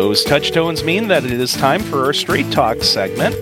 Those touchtones mean that it is time for our Straight Talk segment,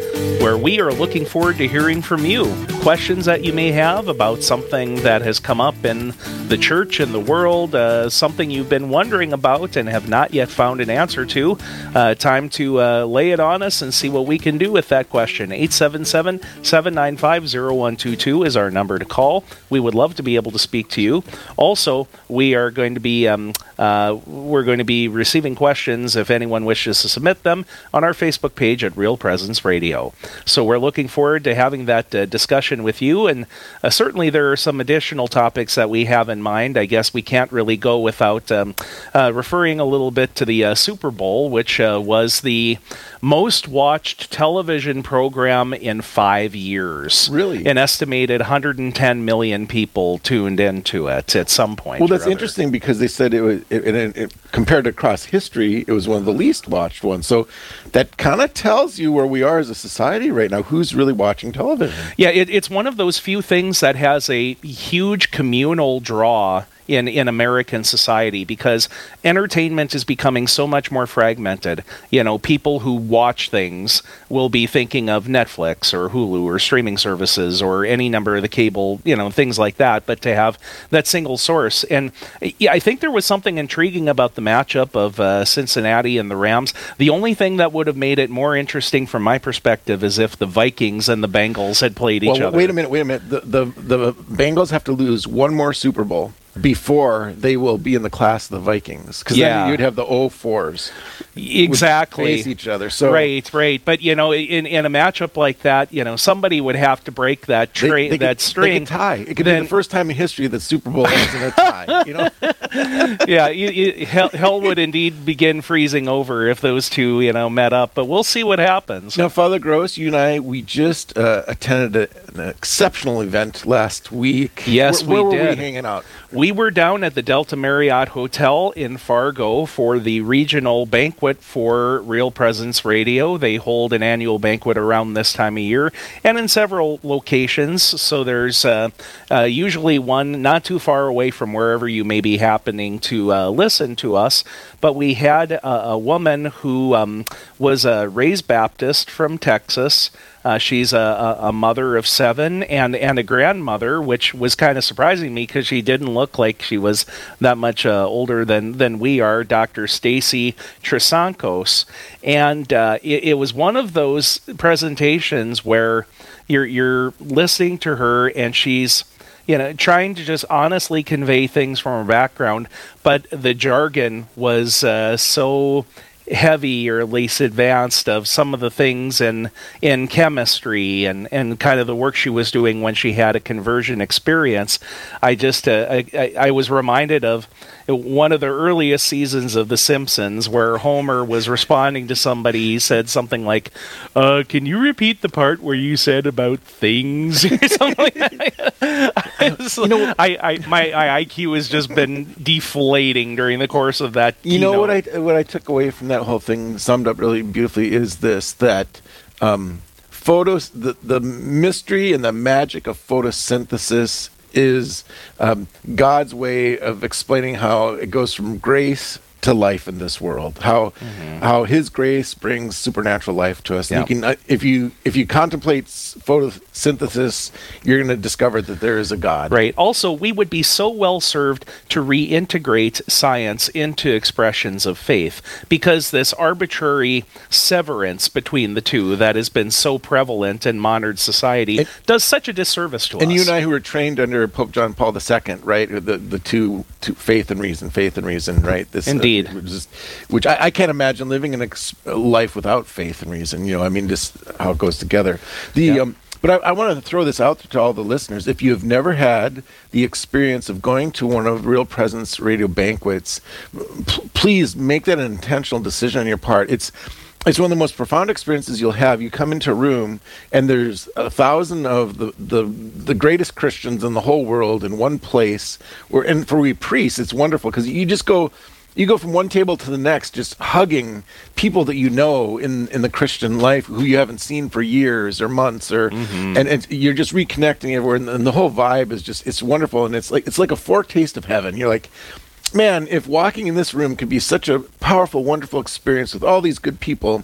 where we are looking forward to hearing from you. Questions that you may have about something that has come up in the church and the world, uh, something you've been wondering about and have not yet found an answer to. Uh, time to uh, lay it on us and see what we can do with that question. 877 795 0122 is our number to call. We would love to be able to speak to you. Also, we are going to be um, uh, we're going to be receiving questions if anyone wishes to submit them on our Facebook page at Real Presence Radio. So we're looking forward to having that uh, discussion with you, and uh, certainly there are some additional topics that we have in mind. I guess we can't really go without um, uh, referring a little bit to the uh, Super Bowl, which uh, was the most watched television program in five years. Really? An estimated 110 million people tuned into it at some point. Well, that's other. interesting because they said it was, it, it, it, compared to across history, it was one of the least watched one. So that kind of tells you where we are as a society right now. Who's really watching television? Yeah, it, it's one of those few things that has a huge communal draw in, in American society because entertainment is becoming so much more fragmented. You know, people who watch things will be thinking of Netflix or Hulu or streaming services or any number of the cable, you know, things like that, but to have that single source. And yeah, I think there was something intriguing about the matchup of uh, Cincinnati and the Rams. The only thing that would have made it more interesting from my perspective is if the Vikings and the Bengals had played each well, other. Wait a minute, wait a minute. The, the, the Bengals have to lose one more Super Bowl before they will be in the class of the Vikings. Because Yeah. then you'd have the 04s exactly face each other. So right, right. But you know, in in a matchup like that, you know, somebody would have to break that they, tra- they that could, string. They tie. It could Then- be the first time in history that Super Bowl ends in a tie. You know, yeah, you, you, hell, hell would indeed begin freezing over if those two, you know, met up. But we'll see what happens. Now, Father Gross, you and I, we just uh, attended a, an exceptional event last week. Yes, where, we where were did. we hanging out? We were down at the Delta Marriott Hotel in Fargo for the regional banquet for Real Presence Radio. They hold an annual banquet around this time of year and in several locations. So there's uh, uh, usually one not too far away from wherever you may be happening to uh, listen to us. But we had a, a woman who um, was a raised Baptist from Texas. Uh, she's a, a, mother of seven and, and a grandmother, which was kind of surprising me because she didn't look like she was that much uh, older than, than we are, Dr. Stacy Trasancos. And uh, it, it was one of those presentations where you're, you're listening to her and she's you know, trying to just honestly convey things from her background, but the jargon was uh, so heavy or least advanced of some of the things in in chemistry and and kind of the work she was doing when she had a conversion experience. I just uh, I, I, I was reminded of one of the earliest seasons of The Simpsons where Homer was responding to somebody. He said something like, uh, "Can you repeat the part where you said about things?" or something like that. you know, I, I my, my IQ has just been deflating during the course of that. You know what. I what I took away from that whole thing, summed up really beautifully, is this that um, photos, the the mystery and the magic of photosynthesis is um, God's way of explaining how it goes from grace to life in this world. How how His grace brings supernatural life to us. Yeah. You can, uh, if you if you contemplate photosynthesis, you're going to discover that there is a God. Right. Also, we would be so well served to reintegrate science into expressions of faith because this arbitrary severance between the two that has been so prevalent in modern society And- does such a disservice to And us. And you and I, who were trained under Pope John Paul II, right? The the two, two faith and reason, faith and reason, right? This, uh, Indeed. which, I, I can't imagine living in a ex- a life without faith and reason. You know, I mean, just how it goes together. The Yeah. um, but I, I want to throw this out to all the listeners. If you have never had the experience of going to one of Real Presence Radio banquets, p- please make that an intentional decision on your part. It's it's one of the most profound experiences you'll have. You come into a room and there's a thousand of the, the, the greatest Christians in the whole world in one place. Where, and for we priests, it's wonderful because you just go you go from one table to the next, just hugging people that you know in in the Christian life who you haven't seen for years or months, or Mm-hmm. and, and you're just reconnecting everywhere, and, and the whole vibe is just it's wonderful, and it's like it's like a foretaste of heaven. You're like. Man, if walking in this room could be such a powerful, wonderful experience with all these good people,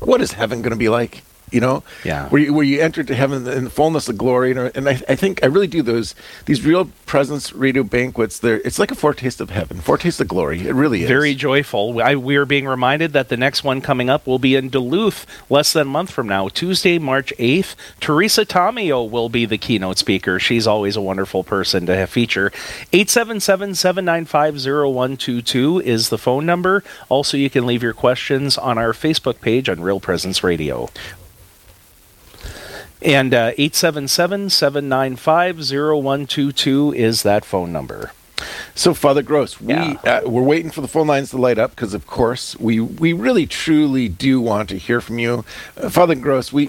what is heaven going to be like? You know, Yeah. where you, where you enter to heaven in the fullness of glory, and, and I, I think I really do those these real presence radio banquets. There, it's like a foretaste of heaven, foretaste of glory. It really is Very joyful. I, we are being reminded that the next one coming up will be in Duluth less than a month from now, Tuesday, March 8th. Teresa Tomeo will be the keynote speaker. She's always a wonderful person to have feature. 877 795 0122 is the phone number. Also, you can leave your questions on our Facebook page on Real Presence Radio. And uh, 877 795 0122 is that phone number. So, Father Gross, we Yeah. uh, we're waiting for the phone lines to light up because, of course, we we really truly do want to hear from you, uh, Father Gross. We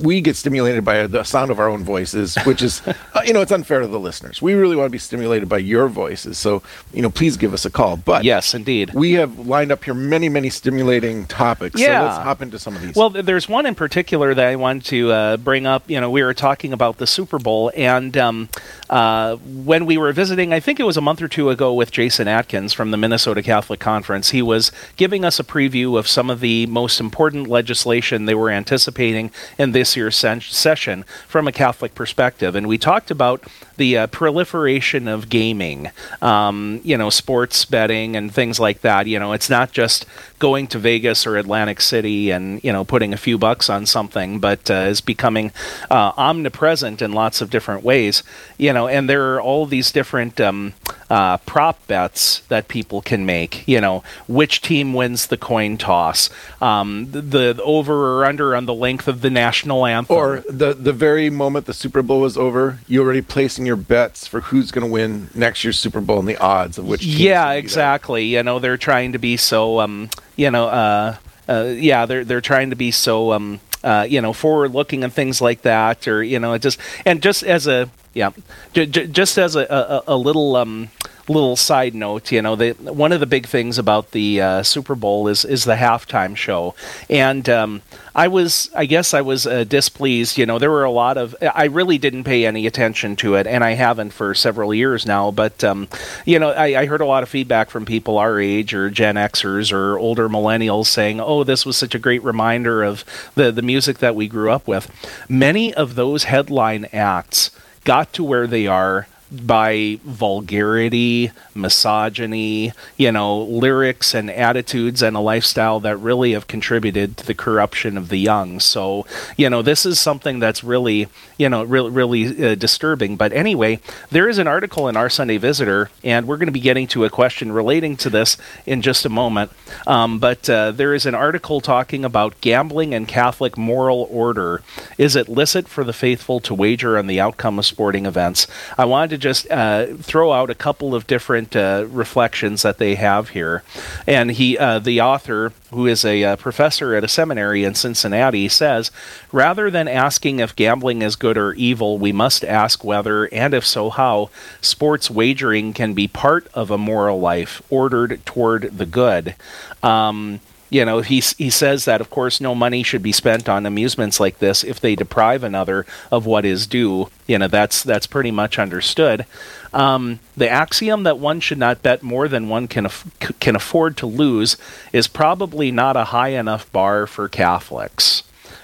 we get stimulated by the sound of our own voices, which is, uh, you know, it's unfair to the listeners. We really want to be stimulated by your voices. So, you know, please give us a call. But Yes, indeed. we have lined up here many many stimulating topics. Yeah. So let's hop into some of these. Well, there's one in particular that I wanted to uh, bring up. You know, we were talking about the Super Bowl, and um, uh, when we were visiting, I think it was a month or two ago with Jason Adkins from the Minnesota Catholic Conference, he was giving us a preview of some of the most important legislation they were anticipating in this year's session from a Catholic perspective. And we talked about the uh, proliferation of gaming, um, you know, sports betting and things like that. You know, it's not just going to Vegas or Atlantic City and, you know, putting a few bucks on something, but uh, is becoming uh, omnipresent in lots of different ways. You know, and there are all these different um, uh, prop bets that people can make. You know, which team wins the coin toss, um, the, the over or under on the length of the national anthem. or the the very moment the Super Bowl was over, you're already placing your bets for who's going to win next year's Super Bowl and the odds of which. yeah exactly you know they're trying to be so um you know uh, uh yeah they're they're trying to be so um uh you know forward looking and things like that or you know it just and just as a yeah j- j- just as a, a a little um little side note you know they, one of the big things about the uh, super bowl is is the halftime show and um I was, I guess, I was uh, displeased. You know, there were a lot of. I really didn't pay any attention to it, and I haven't for several years now. But um, you know, I, I heard a lot of feedback from people our age, or Gen Xers, or older millennials, saying, "Oh, this was such a great reminder of the the music that we grew up with." Many of those headline acts got to where they are by vulgarity, misogyny, you know, lyrics and attitudes and a lifestyle that really have contributed to the corruption of the young. So, you know, this is something that's really, you know, really, really uh, disturbing. But anyway, there is an article in our Sunday Visitor, and we're going to be getting to a question relating to this in just a moment. Um, but uh, there is an article talking about gambling and Catholic moral order. Is it licit for the faithful to wager on the outcome of sporting events? I wanted to just uh, throw out a couple of different uh, reflections that they have here. And he, uh, the author, who is a uh, professor at a seminary in Cincinnati, says rather than asking if gambling is good or evil, we must ask whether, and if so, how, sports wagering can be part of a moral life ordered toward the good. Um, you know, he he says that of course no money should be spent on amusements like this if they deprive another of what is due. You know, that's that's pretty much understood. Um, the axiom that one should not bet more than one can c- can afford to lose is probably not a high enough bar for Catholics.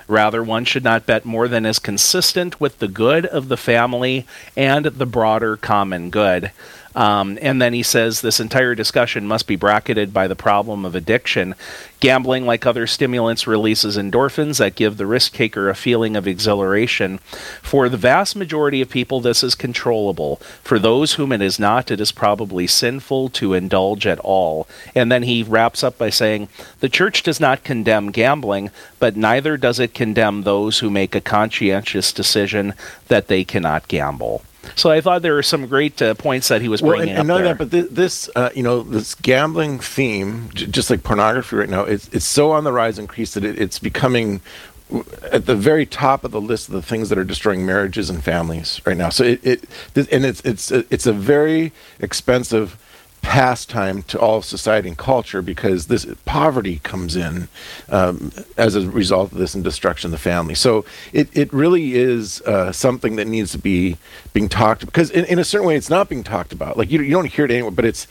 Rather, one should not bet more than is consistent with the good of the family and the broader common good. Um, and then he says this entire discussion must be bracketed by the problem of addiction. Gambling, like other stimulants, releases endorphins that give the risk taker a feeling of exhilaration. For the vast majority of people, this is controllable. For those whom it is not, it is probably sinful to indulge at all. And then he wraps up by saying, The church does not condemn gambling, but neither does it condemn those who make a conscientious decision that they cannot gamble. So I thought there were some great uh, points that he was Well, bringing and, up and that, but thi- this, uh, you know, this gambling theme, j- just like pornography right now, it's it's so on the rise and increase that it, it's becoming at the very top of the list of the things that are destroying marriages and families right now. So it, it th- and it's it's it's a very expensive pastime to all of society and culture because this poverty comes in um, as a result of this and destruction of the family. So it, it really is uh, something that needs to be being talked because in, in a certain way it's not being talked about. Like you, you don't hear it anywhere, but it's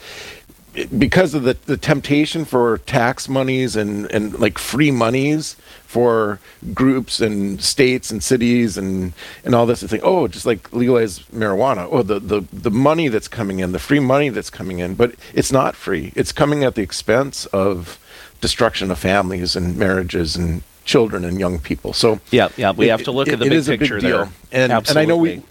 because of the, the temptation for tax monies and, and like free monies for groups and states and cities and, and all this, it's like, oh, just like legalize marijuana. Oh, the, the, the money that's coming in, the free money that's coming in, but it's not free. It's coming at the expense of destruction of families and marriages and children and young people. So yeah, yeah, we it, have to look it, at the big big picture there. And, and I know we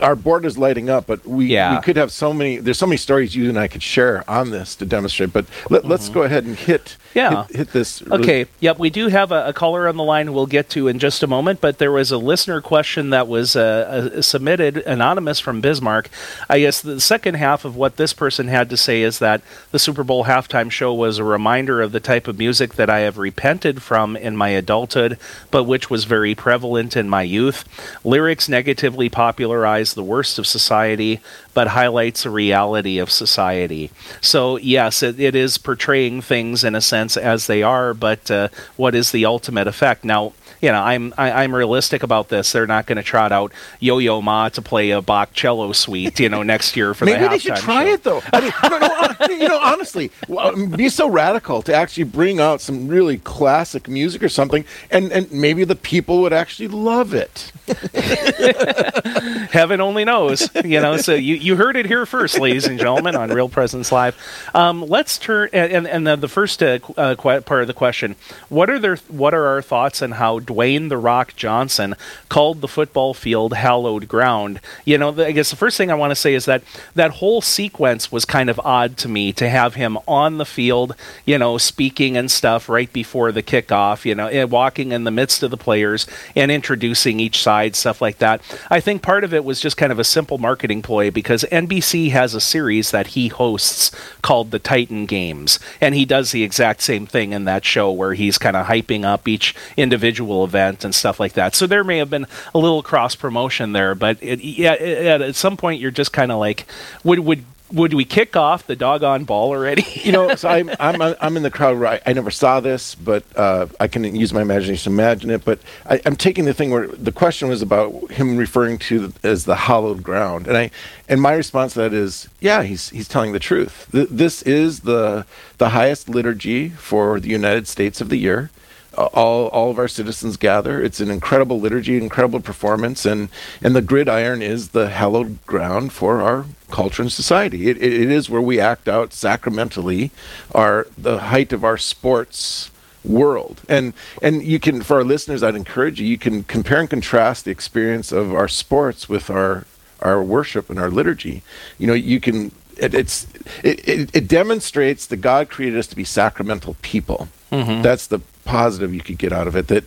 our board is lighting up, but we, yeah. we could have so many. There's so many stories you and I could share on this to demonstrate. But let, us mm-hmm. go ahead and hit yeah hit, hit this. Okay. Yep. We do have a, a, caller on the line. We'll get to in just a moment. But there was a listener question that was uh, uh, submitted anonymous from Bismarck. I guess the second half of what this person had to say is that the Super Bowl halftime show was a reminder of the type of music that I have repented from in my adulthood, but which was very prevalent in my youth. Lyrics negatively popularize the worst of society, but highlights a reality of society. So, yes, it, it is portraying things in a sense as they are, but uh, what is the ultimate effect? Now, you know, I'm I, am i am realistic about this. They're not going to trot out Yo-Yo Ma to play a Bach cello suite, you know, next year for Maybe the they should try show. it though. I mean, no, no, you know, honestly, be so radical to actually bring out some really classic music or something, and and maybe the people would actually love it. Heaven only knows, you know. So you, you heard it here first, ladies and gentlemen, on Real Presence Live. Um, let's turn and and the, the first uh, uh, part of the question: What are their what are our thoughts on how Dwayne the Rock Johnson called the football field hallowed ground? You know, I guess the first thing I want to say is that that whole sequence was kind of odd to me to have him on the field, you know, speaking and stuff right before the kickoff, you know, walking in the midst of the players and introducing each side, stuff like that. I think part of it was just kind of a simple marketing ploy because NBC has a series that he hosts called The Titan Games, and he does the exact same thing in that show where he's kind of hyping up each individual event and stuff like that. So there may have been a little cross promotion there, but it, yeah, it, at some point you're just kind of like, would would would we kick off the doggone ball already? you know, so I'm I'm I'm in the crowd where I, I never saw this, but uh, I can use my imagination to imagine it. But I, am taking the thing where the question was about him referring to the, as the hallowed ground, and I and my response to that is, yeah, he's he's telling the truth. Th- this is the the highest liturgy for the United States of the year all all of our citizens gather. It's an incredible liturgy, incredible performance, and and the gridiron is the hallowed ground for our culture and society. It, it, it is where we act out sacramentally our the height of our sports world and and you can for our listeners i'd encourage you you can compare and contrast the experience of our sports with our our worship and our liturgy you know you can it, it's it, it, it demonstrates that god created us to be sacramental people mm-hmm. that's the positive you could get out of it. That,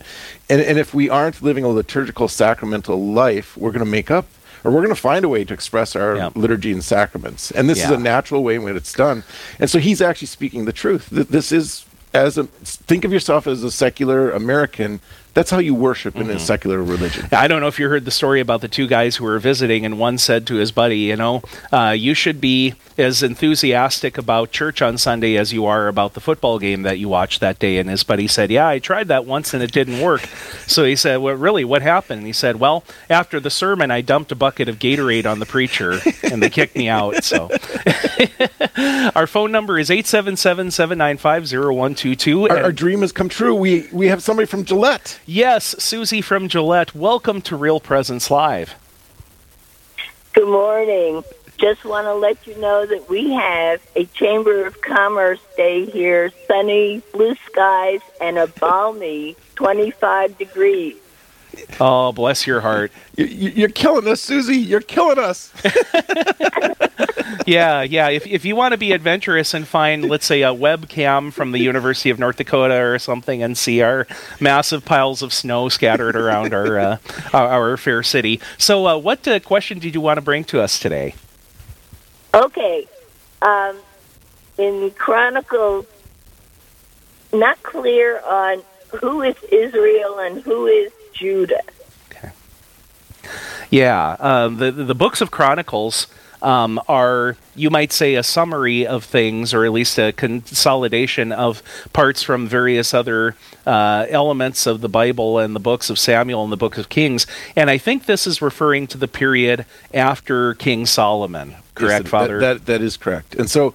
and, and if we aren't living a liturgical sacramental life, we're going to make up or we're going to find a way to express our yep. liturgy and sacraments. And this yeah. is a natural way when it's done. And so he's actually speaking the truth. That This is as a think of yourself as a secular American that's how you worship mm-hmm. in a mm-hmm. secular religion. I don't know if you heard the story about the two guys who were visiting, and one said to his buddy, You know, uh, you should be as enthusiastic about church on Sunday as you are about the football game that you watched that day. And his buddy said, Yeah, I tried that once and it didn't work. so he said, Well, really, what happened? And he said, Well, after the sermon, I dumped a bucket of Gatorade on the preacher and they kicked me out. So our phone number is 877 795 0122. Our dream has come true. We, we have somebody from Gillette. Yes, Susie from Gillette, welcome to Real Presence Live. Good morning. Just want to let you know that we have a Chamber of Commerce day here, sunny, blue skies, and a balmy 25 degrees. Oh, bless your heart. You, are killing us, Susie. You're killing us. yeah, yeah. If, if you want to be adventurous and find, let's say, a webcam from the University of North Dakota or something and see our massive piles of snow scattered around our, uh, our, fair city. So, uh, what uh, question did you want to bring to us today? Okay. Um, in the Chronicles, not clear on who is Israel and who is Judah. Okay. Yeah, um, the the books of Chronicles um, are, you might say, a summary of things, or at least a consolidation of parts from various other uh, elements of the Bible and the books of Samuel and the book of Kings. And I think this is referring to the period after King Solomon. Correct, Yes, Father? That, that, that is correct. And so,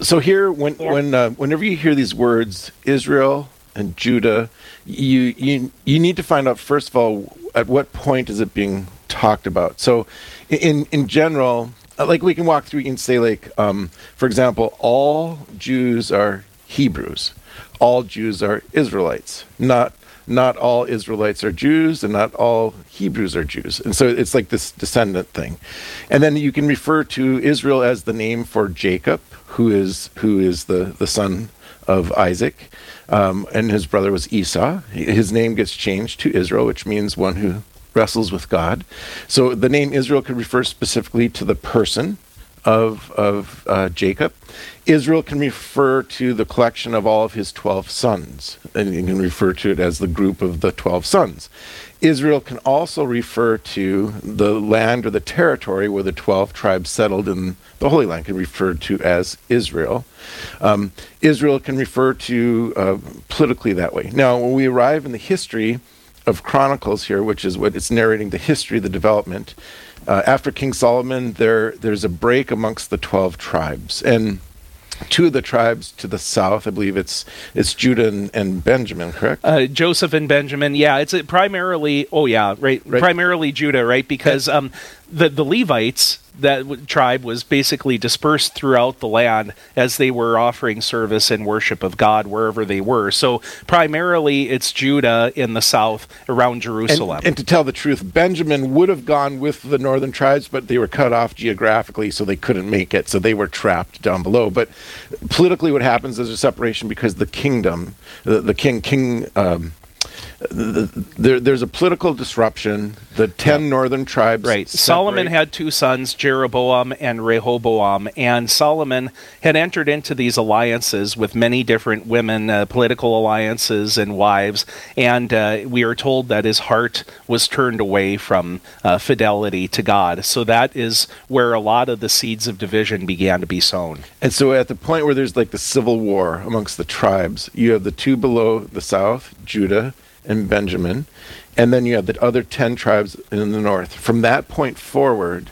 so here, when Yeah. when uh, whenever you hear these words, Israel and Judah, you you you need to find out first of all at what point is it being talked about. So, in in general, like we can walk through and say, like um, for example, all Jews are Hebrews, all Jews are Israelites, not not all Israelites are Jews and not all Hebrews are Jews. And so it's like this descendant thing. And then you can refer to Israel as the name for Jacob, who is who is the, the son of Isaac. Um, and his brother was Esau. His name gets changed to Israel, which means one who wrestles with God. So the name Israel could refer specifically to the person of of uh, Jacob. Israel can refer to the collection of all of his twelve sons, and you can refer to it as the group of the twelve sons. Israel can also refer to the land or the territory where the twelve tribes settled in the Holy Land, can refer to as Israel. Um, Israel can refer to uh, politically that way. Now, when we arrive in the history of Chronicles here, which is what it's narrating the history, the development. Uh, after King Solomon, there there's a break amongst the twelve tribes, and two of the tribes to the south, I believe it's it's Judah and, and Benjamin, correct? Uh, Joseph and Benjamin, yeah, it's primarily. Oh, yeah, right, Right. primarily Judah, right? Because um, the the Levites, that w- tribe, was basically dispersed throughout the land as they were offering service and worship of God wherever they were. So primarily, it's Judah in the south around Jerusalem. and to tell the truth, Benjamin would have gone with the northern tribes, but they were cut off geographically, so they couldn't make it. So they were trapped down below. But politically, what happens is a separation because the kingdom, the, the king, king. Um, there, there's a political disruption. The ten northern tribes. Right. Solomon had two sons, Jeroboam and Rehoboam, and Solomon had entered into these alliances with many different women, uh, political alliances and wives, and uh, we are told that his heart was turned away from uh, fidelity to God. So that is where a lot of the seeds of division began to be sown. And so at the point where there's like the civil war amongst the tribes, you have the two below the south, Judah and Benjamin, and then you have the other 10 tribes in the north. From that point forward,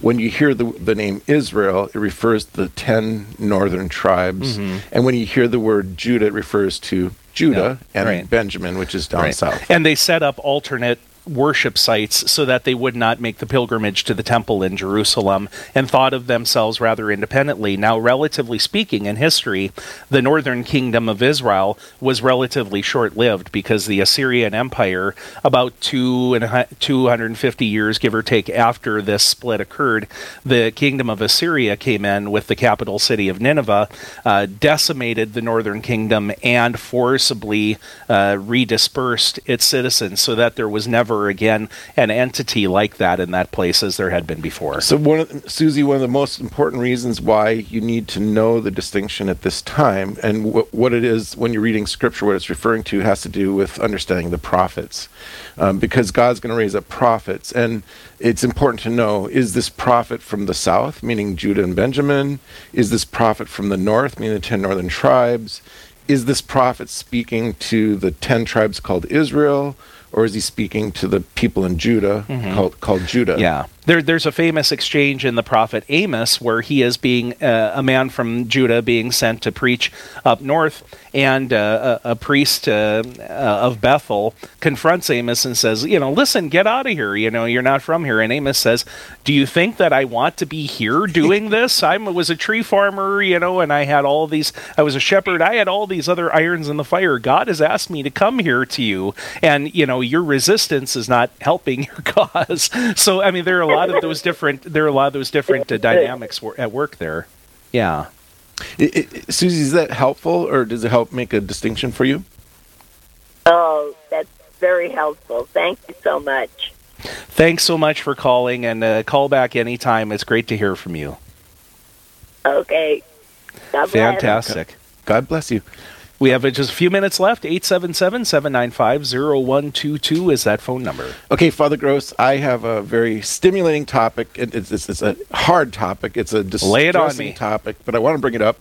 when you hear the, the name Israel, it refers to the 10 northern tribes. Mm-hmm. And when you hear the word Judah, it refers to Judah Yeah, and right. Benjamin, which is down south. And they set up alternate worship sites so that they would not make the pilgrimage to the temple in Jerusalem and thought of themselves rather independently. Now, relatively speaking, in history, the northern kingdom of Israel was relatively short lived because the Assyrian Empire, about two and a, 250 years, give or take, after this split occurred, the kingdom of Assyria came in with the capital city of Nineveh, uh, decimated the northern kingdom, and forcibly uh, redispersed its citizens so that there was never again an entity like that in that place as there had been before. So, one of, Susie, one of the most important reasons why you need to know the distinction at this time and wh- what it is when you're reading scripture, what it's referring to has to do with understanding the prophets. Um, because God's going to raise up prophets. And it's important to know is this prophet from the south, meaning Judah and Benjamin? Is this prophet from the north, meaning the 10 northern tribes? Is this prophet speaking to the 10 tribes called Israel? Or is he speaking to the people in Judah mm-hmm. called, called Judah? Yeah. There, there's a famous exchange in the prophet Amos where he is being uh, a man from Judah being sent to preach up north, and uh, a, a priest uh, uh, of Bethel confronts Amos and says, "You know, listen, get out of here. You know, you're not from here." And Amos says, "Do you think that I want to be here doing this? I was a tree farmer, you know, and I had all these. I was a shepherd. I had all these other irons in the fire. God has asked me to come here to you, and you know, your resistance is not helping your cause. So, I mean, there are a lot of those different. There are a lot of those different uh, dynamics wor- at work there. Yeah. I- I- Susie, is that helpful, or does it help make a distinction for you? Oh, that's very helpful. Thank you so much. Thanks so much for calling, and uh, call back anytime. It's great to hear from you. Okay. God bless. Fantastic. God bless you. We have just a few minutes left. 877 795 0122 is that phone number. Okay, Father Gross, I have a very stimulating topic. It- It's, it's, it's a hard topic. It's a it distressing topic, but I want to bring it up.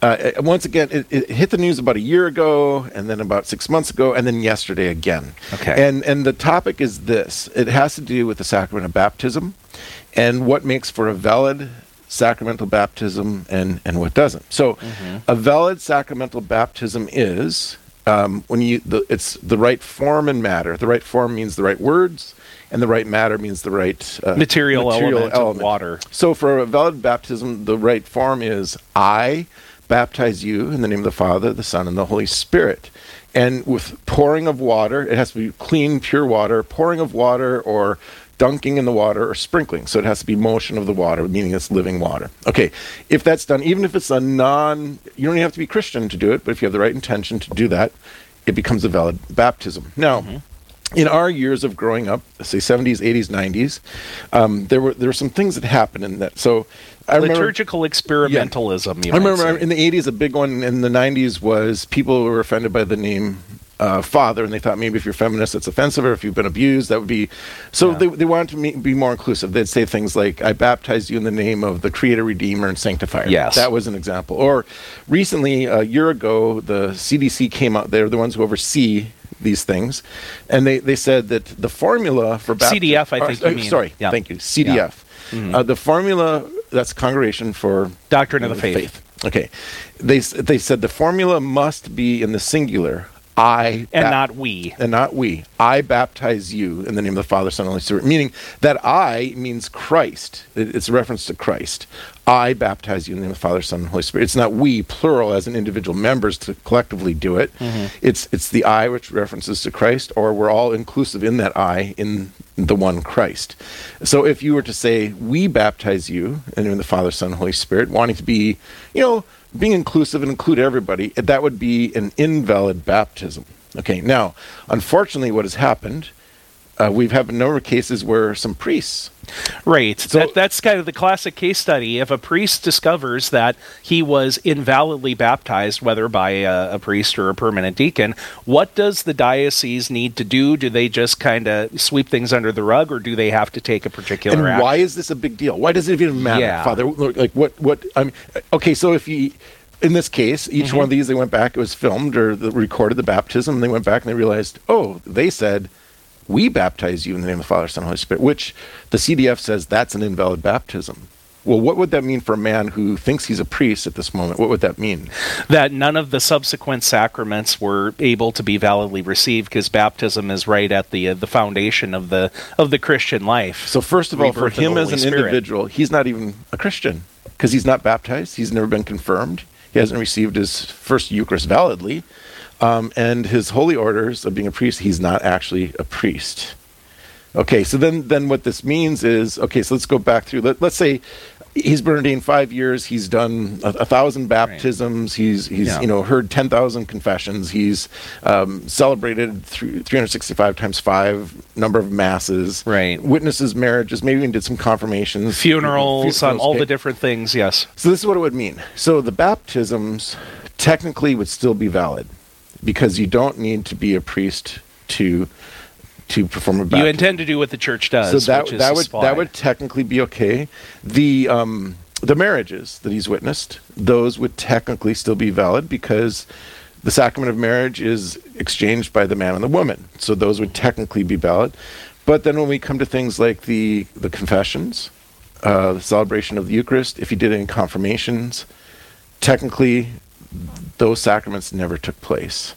Uh, uh, once again, it, it hit the news about a year ago, and then about six months ago, and then yesterday again. Okay. And and the topic is this: it has to do with the sacrament of baptism, and what makes for a valid sacramental baptism and and what doesn't. So, Mm-hmm. a valid sacramental baptism is um, when you the, it's the right form and matter. The right form means the right words, and the right matter means the right uh, Material element of water. So, for a valid baptism, the right form is I baptize you in the name of the Father, the Son, and the Holy Spirit. And with pouring of water, it has to be clean, pure water, pouring of water, or dunking in the water, or sprinkling. So it has to be motion of the water, meaning it's living water. Okay, if that's done, even if it's a non, you don't even have to be Christian to do it, but if you have the right intention to do that, it becomes a valid baptism. Now, in our years of growing up, say 70s, 80s, 90s, um, there were there were some things that happened in that. So I remember Liturgical experimentalism, you I remember say. in the 80s, a big one in the 90s was people were offended by the name uh, father, and they thought maybe if you're feminist, that's offensive, or if you've been abused, that would be. So Yeah. they, they wanted to me- be more inclusive. They'd say things like, I baptize you in the name of the Creator, Redeemer, and Sanctifier. Yes. That was an example. Or recently, a year ago, the CDC came out, they're the ones who oversee these things, and they, they said that the formula for baptism. CDF, I think you mean. Sorry, Yeah. thank you. CDF. Uh, the formula, that's Congregation for Doctrine of the Faith. Faith. Okay, they they said the formula must be in the singular. I And bap- not we. and not we. I baptize you in the name of the Father, Son, and Holy Spirit. Meaning that I means Christ. It- It's a reference to Christ. I baptize you in the name of the Father, Son, and Holy Spirit. It's not we, plural, as in individual members to collectively do it. It's it's the I which references to Christ, or we're all inclusive in that I in the one Christ. So if you were to say, we baptize you in the name of the Father, Son, and Holy Spirit, wanting to be, you know, being inclusive and include everybody, that would be an invalid baptism. Okay, now, unfortunately, what has happened, uh, we've had a number of cases where some priests, Right. So- that, that's kind of the classic case study. If a priest discovers that he was invalidly baptized, whether by a, a priest or a permanent deacon, what does the diocese need to do? Do they just kind of sweep things under the rug, or do they have to take a particular and action? why is this a big deal? Why does it even matter, Yeah. Father? Like, what, what, I mean, okay, so if you, in this case, each Mm-hmm. one of these, they went back, it was filmed or the, recorded the baptism, and they went back and they realized, oh, they said, we baptize you in the name of the Father, Son, and Holy Spirit, which the CDF says that's an invalid baptism. Well, what would that mean for a man who thinks he's a priest at this moment? What would that mean? that none of the subsequent sacraments were able to be validly received because baptism is right at the uh, the foundation of the of the Christian life. So first of all, for Rebirth the him as an Spirit. individual, he's not even a Christian because he's not baptized. He's never been confirmed. He hasn't received his first Eucharist validly, um, and his holy orders of being a priest. He's not actually a priest. Okay, so then then what this means is okay. So let's go back through. Let, let's say he's been ordained five years. He's done a, a thousand baptisms. He's he's Yeah. you know heard ten thousand confessions. He's um, celebrated three hundred sixty five times five number of masses. Right. Witnesses marriages. Maybe even did some confirmations. Funerals, um, all okay. the different things. Yes. So this is what it would mean. So the baptisms technically would still be valid because you don't need to be a priest to to perform a baptism. You intend to do what the church does. so that that would supply. that would technically be okay. The um the marriages that he's witnessed, those would technically still be valid because the sacrament of marriage is exchanged by the man and the woman. So those would technically be valid. But then when we come to things like the the confessions, uh, the celebration of the Eucharist, if he did any confirmations, technically those sacraments never took place.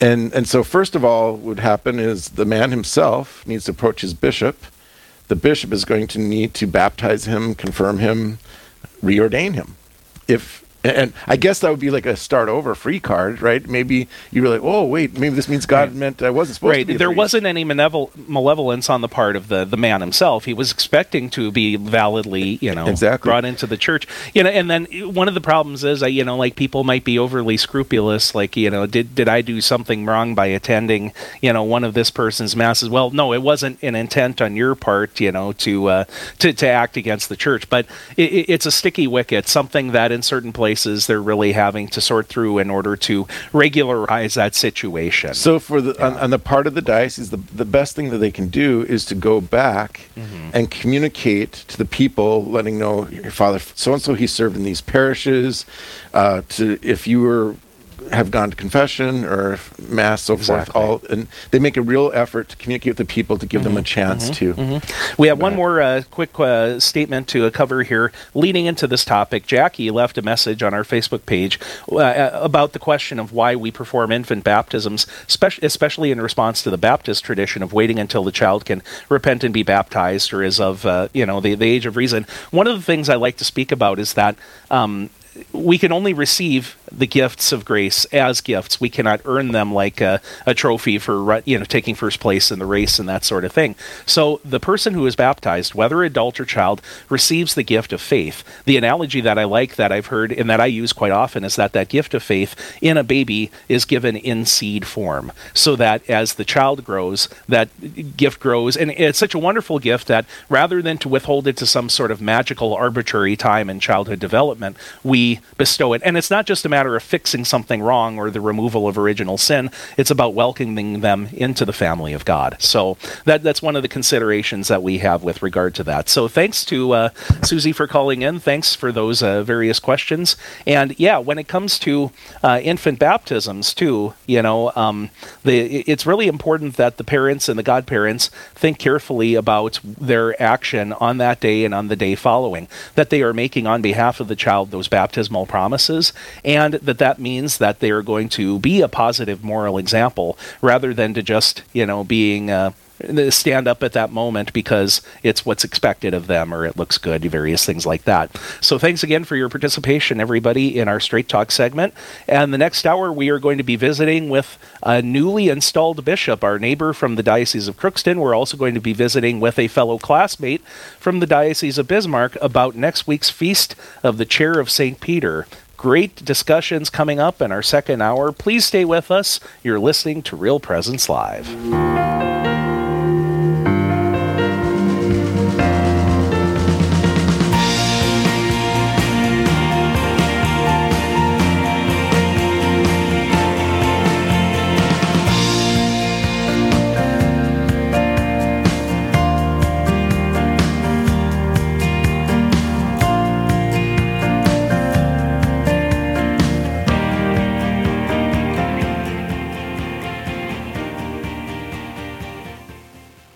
And and so first of all, what would happen is the man himself needs to approach his bishop. The bishop is going to need to baptize him, confirm him, reordain him. If and I guess that would be like a start over free card, right? Maybe you were like, oh wait, maybe this means God Right. meant I wasn't supposed to Right. be. There priest." wasn't any manevol- malevolence on the part of the, the man himself. He was expecting to be validly, you know, Exactly. brought into the church. You know, and then one of the problems is, uh, you know, like people might be overly scrupulous. Like, you know, did did I do something wrong by attending, you know, one of this person's masses? Well, no, it wasn't an intent on your part, you know, to uh, to to act against the church. But it- it's a sticky wicket, something that in certain places they're really having to sort through in order to regularize that situation. So, for the yeah. on, on, the part of the diocese, the the best thing that they can do is to go back mm-hmm. and communicate to the people, letting know your father so and so he served in these parishes. Uh, to if you were have gone to confession or mass, so exactly. forth. All and they make a real effort to communicate with the people to give mm-hmm. them a mm-hmm. chance mm-hmm. to. Mm-hmm. We have one more uh, quick uh, statement to cover here, leading into this topic. Jackie left a message on our Facebook page uh, uh about the question of why we perform infant baptisms, especially in response to the Baptist tradition of waiting until the child can repent and be baptized, or is of uh, you know the, the age of reason. One of the things I like to speak about is that um, we can only receive the gifts of grace as gifts. We cannot earn them like a, a, trophy for you know taking first place in the race and that sort of thing. So the person who is baptized, whether adult or child, receives the gift of faith. The analogy that I like that I've heard and that I use quite often is that that gift of faith in a baby is given in seed form, so that as the child grows, that gift grows, and it's such a wonderful gift that rather than to withhold it to some sort of magical arbitrary time in childhood development, we bestow it. And it's not just a matter of fixing something wrong or the removal of original sin. It's about welcoming them into the family of God. So that that's one of the considerations that we have with regard to that. So thanks to uh, Susie for calling in. Thanks for those uh, various questions. And yeah, when it comes to uh, infant baptisms too, you know, um, the, it's really important that the parents and the godparents think carefully about their action on that day and on the day following. That they are making on behalf of the child those baptismal promises and that that means that they are going to be a positive moral example rather than to just, you know, being uh, stand up at that moment because it's what's expected of them or it looks good, various things like that. So thanks again for your participation, everybody, in our Straight Talk segment. And the next hour, we are going to be visiting with a newly installed bishop, our neighbor from the Diocese of Crookston. We're also going to be visiting with a fellow classmate from the Diocese of Bismarck about next week's Feast of the Chair of St. Peter. Great discussions coming up in our second hour. Please stay with us. You're listening to Real Presence Live.